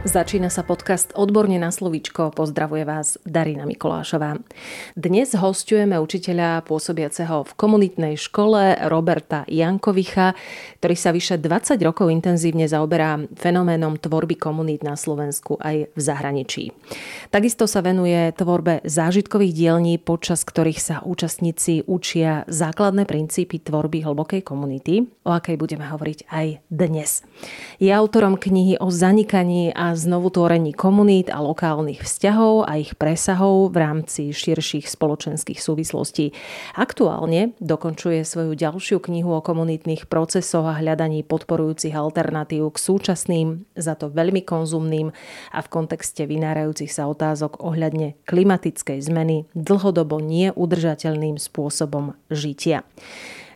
Začína sa podcast Odborne na slovíčko. Pozdravuje vás Darina Mikolášová. Dnes hostujeme učiteľa pôsobiaceho v komunitnej škole Roberta Jankovicha, ktorý sa vyše 20 rokov intenzívne zaoberá fenoménom tvorby komunít na Slovensku aj v zahraničí. Takisto sa venuje tvorbe zážitkových dielní, počas ktorých sa účastníci učia základné princípy tvorby hlbokej komunity, o akej budeme hovoriť aj dnes. Je autorom knihy o zanikaní a znovu tvorení komunít a lokálnych vzťahov a ich presahov v rámci širších spoločenských súvislostí. Aktuálne dokončuje svoju ďalšiu knihu o komunitných procesoch a hľadaní podporujúcich alternatív k súčasným, za to veľmi konzumným a v kontexte vynárajúcich sa otázok ohľadne klimatickej zmeny dlhodobo neudržateľným spôsobom žitia.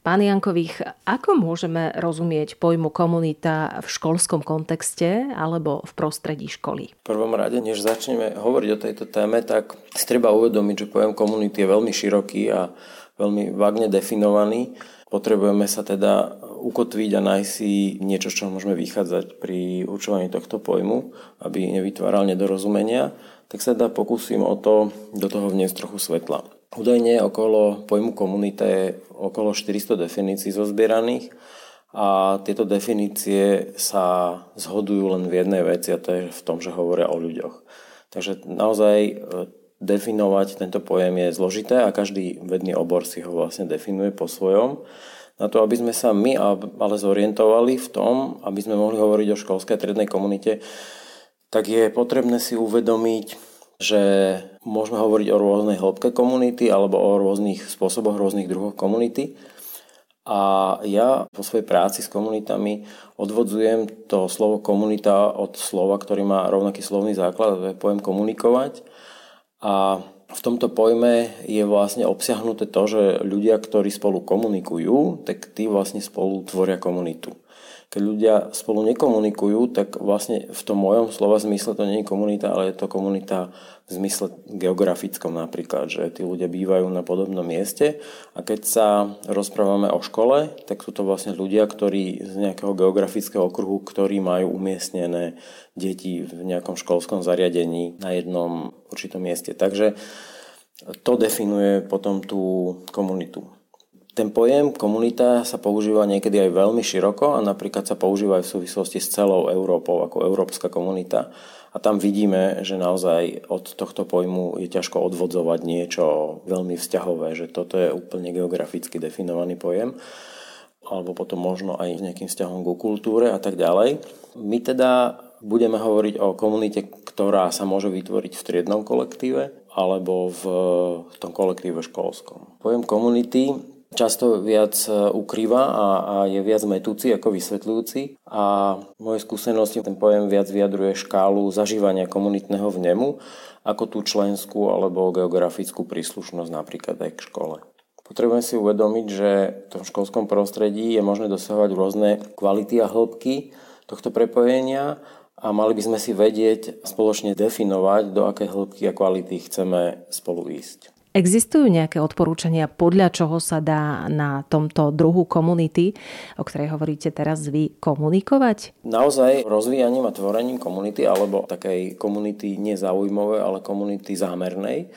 Pán Jankových, ako môžeme rozumieť pojmu komunita v školskom kontexte alebo v prostredí školy? V prvom rade, než začneme hovoriť o tejto téme, tak treba uvedomiť, že pojem komunity je veľmi široký a veľmi vágne definovaný. Potrebujeme sa teda ukotviť a nájsť si niečo, z čoho môžeme vychádzať pri určovaní tohto pojmu, aby nevytváral nedorozumenia, tak sa teda pokúsim o to do toho vniesť trochu svetla. Údajne okolo pojmu komunita je okolo 400 definícií zozbieraných a tieto definície sa zhodujú len v jednej veci a to je v tom, že hovoria o ľuďoch. Takže naozaj e, definovať tento pojem je zložité a každý vedný obor si ho vlastne definuje po svojom. Na to, aby sme sa my ale zorientovali v tom, aby sme mohli hovoriť o školskej triednej komunite, tak je potrebné si uvedomiť, že môžeme hovoriť o rôznej hĺbke komunity alebo o rôznych spôsoboch, rôznych druhoch komunity. A ja vo svojej práci s komunitami odvodzujem to slovo komunita od slova, ktorý má rovnaký slovný základ, to je pojem komunikovať. A v tomto pojme je vlastne obsiahnuté to, že ľudia, ktorí spolu komunikujú, tak tí vlastne spolu tvoria komunitu keď ľudia spolu nekomunikujú, tak vlastne v tom mojom slova zmysle to nie je komunita, ale je to komunita v zmysle geografickom napríklad, že tí ľudia bývajú na podobnom mieste a keď sa rozprávame o škole, tak sú to vlastne ľudia, ktorí z nejakého geografického okruhu, ktorí majú umiestnené deti v nejakom školskom zariadení na jednom určitom mieste. Takže to definuje potom tú komunitu. Ten pojem komunita sa používa niekedy aj veľmi široko a napríklad sa používa aj v súvislosti s celou Európou ako európska komunita. A tam vidíme, že naozaj od tohto pojmu je ťažko odvodzovať niečo veľmi vzťahové, že toto je úplne geograficky definovaný pojem alebo potom možno aj nejakým vzťahom ku kultúre a tak ďalej. My teda budeme hovoriť o komunite, ktorá sa môže vytvoriť v triednom kolektíve alebo v tom kolektíve školskom. Pojem komunity často viac e, ukrýva a, a je viac metúci ako vysvetľujúci a moje skúsenosti ten pojem viac vyjadruje škálu zažívania komunitného vnemu ako tú členskú alebo geografickú príslušnosť napríklad aj k škole. Potrebujem si uvedomiť, že v tom školskom prostredí je možné dosahovať rôzne kvality a hĺbky tohto prepojenia a mali by sme si vedieť spoločne definovať, do akej hĺbky a kvality chceme spolu ísť. Existujú nejaké odporúčania, podľa čoho sa dá na tomto druhu komunity, o ktorej hovoríte teraz vy, komunikovať? Naozaj rozvíjaním a tvorením komunity, alebo takej komunity nezaujímavej, ale komunity zámernej,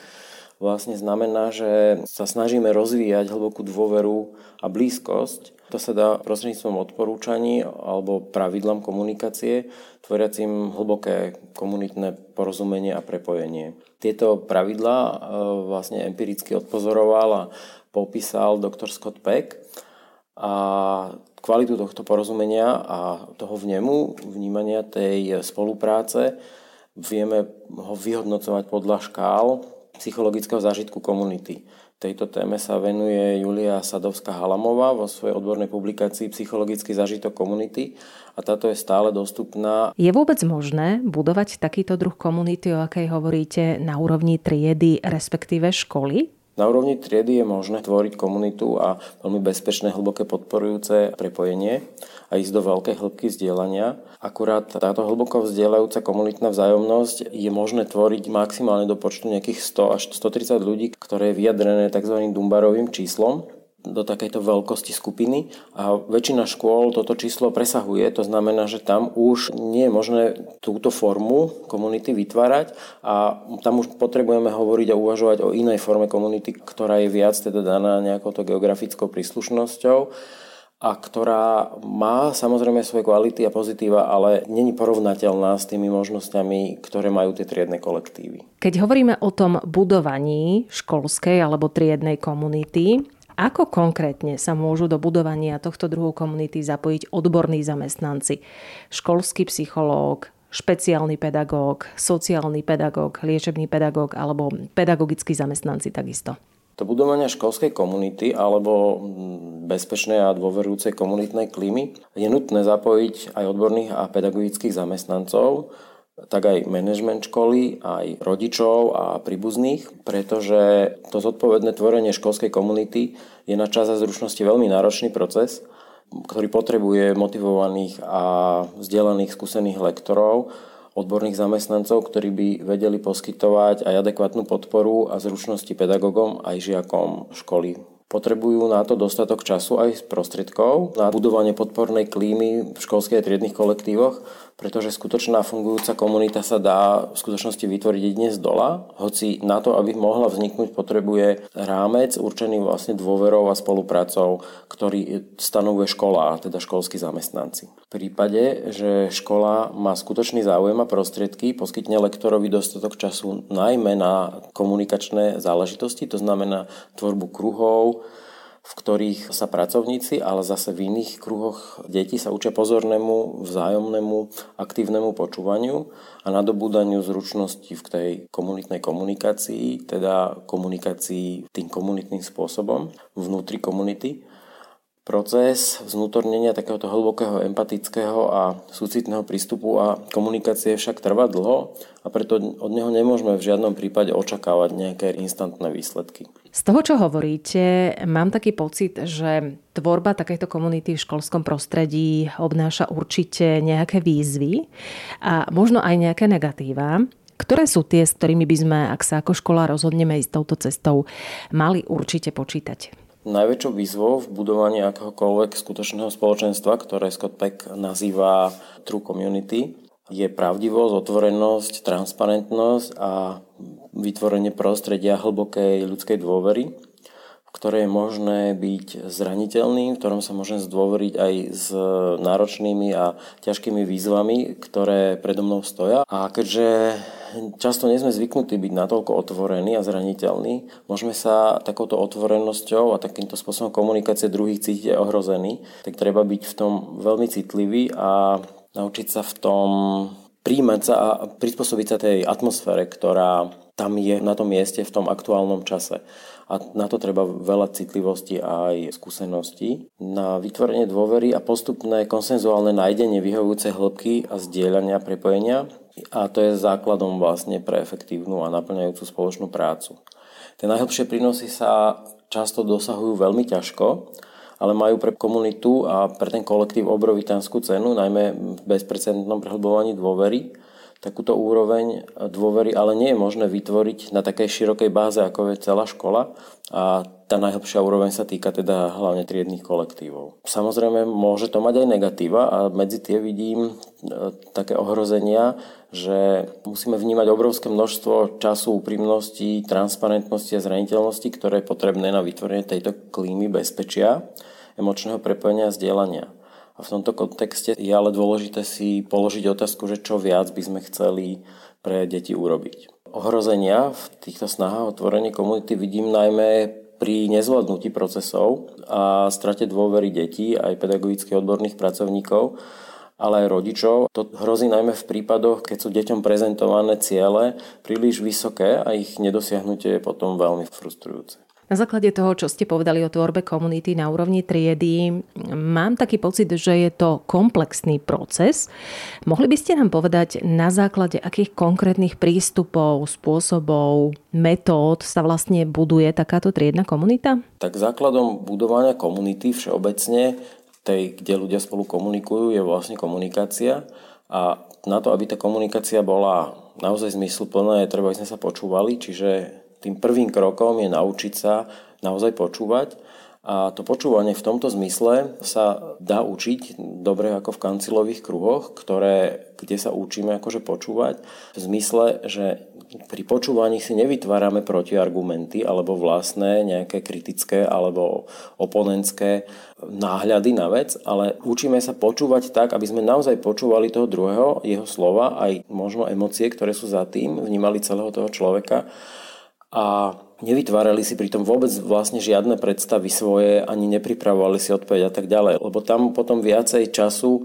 vlastne znamená, že sa snažíme rozvíjať hlbokú dôveru a blízkosť to sa dá prostredníctvom odporúčaní alebo pravidlám komunikácie, tvoriacim hlboké komunitné porozumenie a prepojenie. Tieto pravidlá e, vlastne empiricky odpozoroval a popísal doktor Scott Peck a kvalitu tohto porozumenia a toho vnemu, vnímania tej spolupráce vieme ho vyhodnocovať podľa škál psychologického zážitku komunity. Tejto téme sa venuje Julia Sadovská-Halamová vo svojej odbornej publikácii Psychologický zažitok komunity a táto je stále dostupná. Je vôbec možné budovať takýto druh komunity, o akej hovoríte, na úrovni triedy, respektíve školy? Na úrovni triedy je možné tvoriť komunitu a veľmi bezpečné, hlboké podporujúce prepojenie a ísť do veľkej hĺbky vzdielania. Akurát táto hlboko vzdielajúca komunitná vzájomnosť je možné tvoriť maximálne do počtu nejakých 100 až 130 ľudí, ktoré je vyjadrené tzv. Dumbarovým číslom do takejto veľkosti skupiny a väčšina škôl toto číslo presahuje, to znamená, že tam už nie je možné túto formu komunity vytvárať a tam už potrebujeme hovoriť a uvažovať o inej forme komunity, ktorá je viac teda daná nejakou to geografickou príslušnosťou a ktorá má samozrejme svoje kvality a pozitíva, ale není porovnateľná s tými možnosťami, ktoré majú tie triedne kolektívy. Keď hovoríme o tom budovaní školskej alebo triednej komunity, ako konkrétne sa môžu do budovania tohto druhu komunity zapojiť odborní zamestnanci? Školský psychológ, špeciálny pedagóg, sociálny pedagóg, liečebný pedagóg alebo pedagogickí zamestnanci takisto? To budovanie školskej komunity alebo bezpečnej a dôverujúcej komunitnej klímy je nutné zapojiť aj odborných a pedagogických zamestnancov, tak aj manažment školy, aj rodičov a príbuzných, pretože to zodpovedné tvorenie školskej komunity je na čas a zručnosti veľmi náročný proces, ktorý potrebuje motivovaných a vzdelaných skúsených lektorov, odborných zamestnancov, ktorí by vedeli poskytovať aj adekvátnu podporu a zručnosti pedagogom aj žiakom školy. Potrebujú na to dostatok času aj prostriedkov na budovanie podpornej klímy v školských a triednych kolektívoch, pretože skutočná fungujúca komunita sa dá v skutočnosti vytvoriť jedine z dola, hoci na to, aby mohla vzniknúť, potrebuje rámec určený vlastne dôverou a spoluprácou, ktorý stanovuje škola, teda školskí zamestnanci. V prípade, že škola má skutočný záujem a prostriedky, poskytne lektorovi dostatok času najmä na komunikačné záležitosti, to znamená tvorbu kruhov, v ktorých sa pracovníci, ale zase v iných kruhoch deti sa učia pozornému, vzájomnému, aktívnemu počúvaniu a nadobúdaniu zručnosti v tej komunitnej komunikácii, teda komunikácii tým komunitným spôsobom vnútri komunity Proces vznútornenia takéhoto hlbokého empatického a súcitného prístupu a komunikácie však trvá dlho a preto od neho nemôžeme v žiadnom prípade očakávať nejaké instantné výsledky. Z toho, čo hovoríte, mám taký pocit, že tvorba takejto komunity v školskom prostredí obnáša určite nejaké výzvy a možno aj nejaké negatíva. Ktoré sú tie, s ktorými by sme, ak sa ako škola rozhodneme ísť touto cestou, mali určite počítať? Najväčšou výzvou v budovaní akéhokoľvek skutočného spoločenstva, ktoré Scott Peck nazýva True Community, je pravdivosť, otvorenosť, transparentnosť a vytvorenie prostredia hlbokej ľudskej dôvery, v ktorej je možné byť zraniteľným, v ktorom sa môžem zdôveriť aj s náročnými a ťažkými výzvami, ktoré predo mnou stoja. A keďže často nie sme zvyknutí byť natoľko otvorení a zraniteľní, môžeme sa takouto otvorenosťou a takýmto spôsobom komunikácie druhých cítiť ohrozený, tak treba byť v tom veľmi citlivý a naučiť sa v tom príjmať sa a prispôsobiť sa tej atmosfére, ktorá tam je na tom mieste v tom aktuálnom čase. A na to treba veľa citlivosti a aj skúseností. Na vytvorenie dôvery a postupné konsenzuálne nájdenie vyhovujúcej hĺbky a zdieľania prepojenia a to je základom vlastne pre efektívnu a naplňajúcu spoločnú prácu. Tie najhlbšie prínosy sa často dosahujú veľmi ťažko, ale majú pre komunitu a pre ten kolektív obrovitánsku cenu, najmä v bezprecedentnom prehlbovaní dôvery. Takúto úroveň dôvery ale nie je možné vytvoriť na takej širokej báze, ako je celá škola a tá najhlbšia úroveň sa týka teda hlavne triedných kolektívov. Samozrejme, môže to mať aj negatíva a medzi tie vidím e, také ohrozenia, že musíme vnímať obrovské množstvo času, úprimnosti, transparentnosti a zraniteľnosti, ktoré je potrebné na vytvorenie tejto klímy bezpečia, emočného prepojenia a zdieľania. A v tomto kontexte je ale dôležité si položiť otázku, že čo viac by sme chceli pre deti urobiť. Ohrozenia v týchto snahách o tvorenie komunity vidím najmä pri nezvládnutí procesov a strate dôvery detí, aj pedagogických odborných pracovníkov, ale aj rodičov. To hrozí najmä v prípadoch, keď sú deťom prezentované ciele príliš vysoké a ich nedosiahnutie je potom veľmi frustrujúce. Na základe toho, čo ste povedali o tvorbe komunity na úrovni triedy, mám taký pocit, že je to komplexný proces. Mohli by ste nám povedať, na základe akých konkrétnych prístupov, spôsobov, metód sa vlastne buduje takáto triedna komunita? Tak základom budovania komunity všeobecne, tej, kde ľudia spolu komunikujú, je vlastne komunikácia. A na to, aby tá komunikácia bola naozaj zmysluplná, je treba, aby sme sa počúvali, čiže tým prvým krokom je naučiť sa naozaj počúvať. A to počúvanie v tomto zmysle sa dá učiť dobre ako v kancilových kruhoch, ktoré, kde sa učíme akože počúvať v zmysle, že pri počúvaní si nevytvárame protiargumenty alebo vlastné nejaké kritické alebo oponentské náhľady na vec, ale učíme sa počúvať tak, aby sme naozaj počúvali toho druhého, jeho slova, aj možno emócie, ktoré sú za tým, vnímali celého toho človeka a nevytvárali si pritom vôbec vlastne žiadne predstavy svoje, ani nepripravovali si odpoveď a tak ďalej. Lebo tam potom viacej času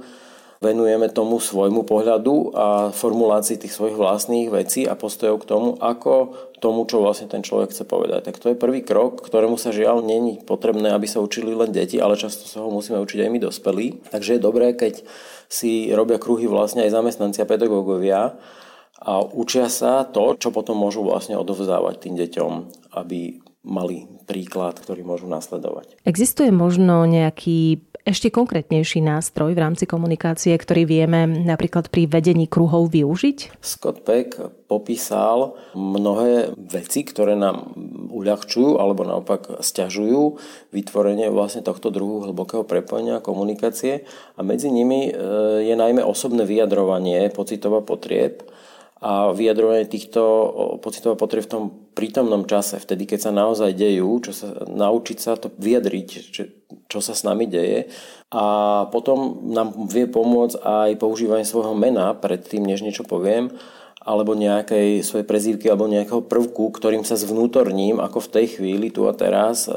venujeme tomu svojmu pohľadu a formulácii tých svojich vlastných vecí a postojov k tomu, ako tomu, čo vlastne ten človek chce povedať. Tak to je prvý krok, ktorému sa žiaľ není potrebné, aby sa učili len deti, ale často sa ho musíme učiť aj my dospelí. Takže je dobré, keď si robia kruhy vlastne aj zamestnanci a pedagógovia, a učia sa to, čo potom môžu vlastne odovzdávať tým deťom, aby mali príklad, ktorý môžu nasledovať. Existuje možno nejaký ešte konkrétnejší nástroj v rámci komunikácie, ktorý vieme napríklad pri vedení kruhov využiť? Scott Peck popísal mnohé veci, ktoré nám uľahčujú alebo naopak stiažujú vytvorenie vlastne tohto druhu hlbokého prepojenia komunikácie a medzi nimi e, je najmä osobné vyjadrovanie pocitov a potrieb a vyjadrovanie týchto pocitov a potrieb v tom prítomnom čase, vtedy, keď sa naozaj dejú, čo sa, naučiť sa to vyjadriť, čo, čo sa s nami deje. A potom nám vie pomôcť aj používanie svojho mena predtým, než niečo poviem, alebo nejakej svojej prezývky alebo nejakého prvku, ktorým sa zvnútorním, ako v tej chvíli, tu a teraz e,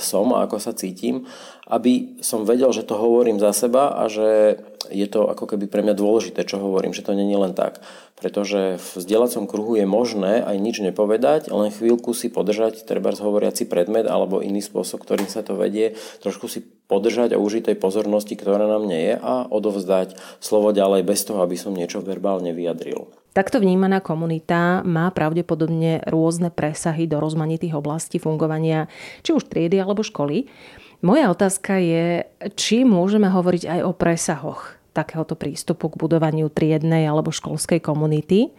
som a ako sa cítim, aby som vedel, že to hovorím za seba a že je to ako keby pre mňa dôležité, čo hovorím, že to není len tak. Pretože v vzdelacom kruhu je možné aj nič nepovedať, len chvíľku si podržať treba hovoriaci predmet alebo iný spôsob, ktorým sa to vedie, trošku si podržať a užiť tej pozornosti, ktorá nám nie je a odovzdať slovo ďalej bez toho, aby som niečo verbálne vyjadril. Takto vnímaná komunita má pravdepodobne rôzne presahy do rozmanitých oblastí fungovania či už triedy alebo školy. Moja otázka je, či môžeme hovoriť aj o presahoch takéhoto prístupu k budovaniu triednej alebo školskej komunity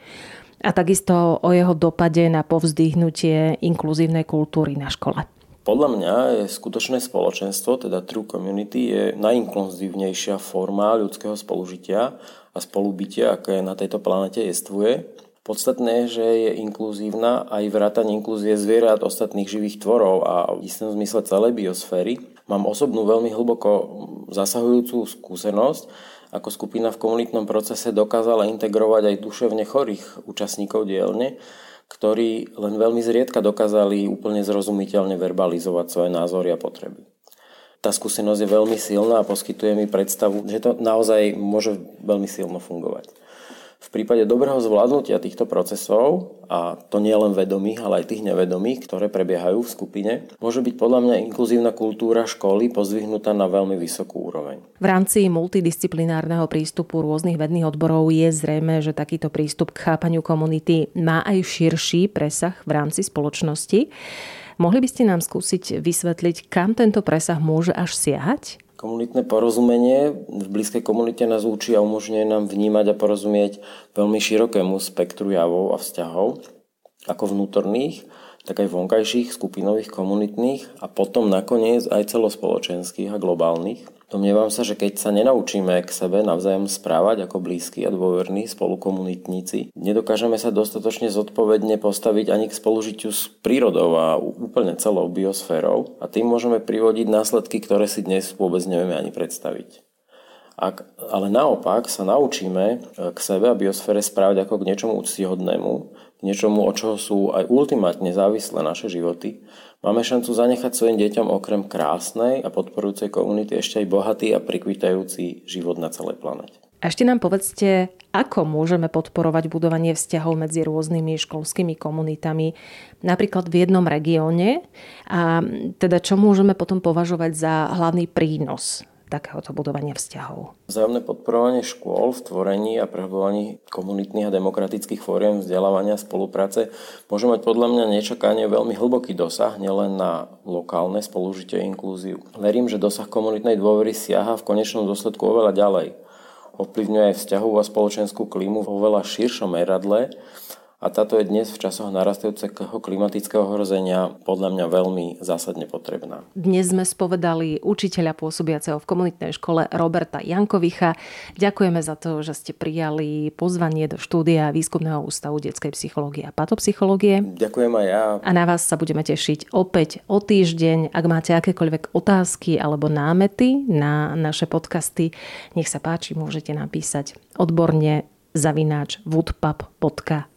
a takisto o jeho dopade na povzdyhnutie inkluzívnej kultúry na škole. Podľa mňa je skutočné spoločenstvo, teda true community, je najinkluzívnejšia forma ľudského spolužitia a spolubytia, aké na tejto planete jestvuje. Podstatné je, že je inkluzívna aj vrátanie inklúzie zvierat, ostatných živých tvorov a v istom zmysle celej biosféry. Mám osobnú veľmi hlboko zasahujúcu skúsenosť, ako skupina v komunitnom procese dokázala integrovať aj duševne chorých účastníkov dielne, ktorí len veľmi zriedka dokázali úplne zrozumiteľne verbalizovať svoje názory a potreby. Tá skúsenosť je veľmi silná a poskytuje mi predstavu, že to naozaj môže veľmi silno fungovať. V prípade dobrého zvládnutia týchto procesov, a to nie len vedomých, ale aj tých nevedomých, ktoré prebiehajú v skupine, môže byť podľa mňa inkluzívna kultúra školy pozdvihnutá na veľmi vysokú úroveň. V rámci multidisciplinárneho prístupu rôznych vedných odborov je zrejme, že takýto prístup k chápaniu komunity má aj širší presah v rámci spoločnosti. Mohli by ste nám skúsiť vysvetliť, kam tento presah môže až siahať? Komunitné porozumenie. V blízkej komunite nás učí a umožňuje nám vnímať a porozumieť veľmi širokému spektru javov a vzťahov, ako vnútorných, tak aj vonkajších, skupinových, komunitných a potom nakoniec aj celospoločenských a globálnych. Domnievam sa, že keď sa nenaučíme k sebe navzájom správať ako blízky a dôverní spolukomunitníci, nedokážeme sa dostatočne zodpovedne postaviť ani k spolužitiu s prírodou a úplne celou biosférou a tým môžeme privodiť následky, ktoré si dnes vôbec nevieme ani predstaviť. Ak ale naopak sa naučíme e, k sebe a biosfére správať ako k niečomu úctihodnému, niečomu, od čoho sú aj ultimátne závislé naše životy, Máme šancu zanechať svojim deťom okrem krásnej a podporujúcej komunity ešte aj bohatý a prikvitajúci život na celej planete. A ešte nám povedzte, ako môžeme podporovať budovanie vzťahov medzi rôznymi školskými komunitami, napríklad v jednom regióne a teda čo môžeme potom považovať za hlavný prínos takéhoto budovania vzťahov. Vzájomné podporovanie škôl v tvorení a prehlbovaní komunitných a demokratických fóriem vzdelávania a spolupráce môže mať podľa mňa nečakanie veľmi hlboký dosah nielen na lokálne spolužitie a inklúziu. Verím, že dosah komunitnej dôvery siaha v konečnom dôsledku oveľa ďalej. Ovplyvňuje aj vzťahovú a spoločenskú klímu vo veľa širšom meradle a táto je dnes v časoch narastajúceho klimatického hrozenia podľa mňa veľmi zásadne potrebná. Dnes sme spovedali učiteľa pôsobiaceho v komunitnej škole Roberta Jankovicha. Ďakujeme za to, že ste prijali pozvanie do štúdia Výskumného ústavu detskej psychológie a patopsychológie. Ďakujem aj ja. A na vás sa budeme tešiť opäť o týždeň. Ak máte akékoľvek otázky alebo námety na naše podcasty, nech sa páči, môžete napísať odborne zavináč woodpub.com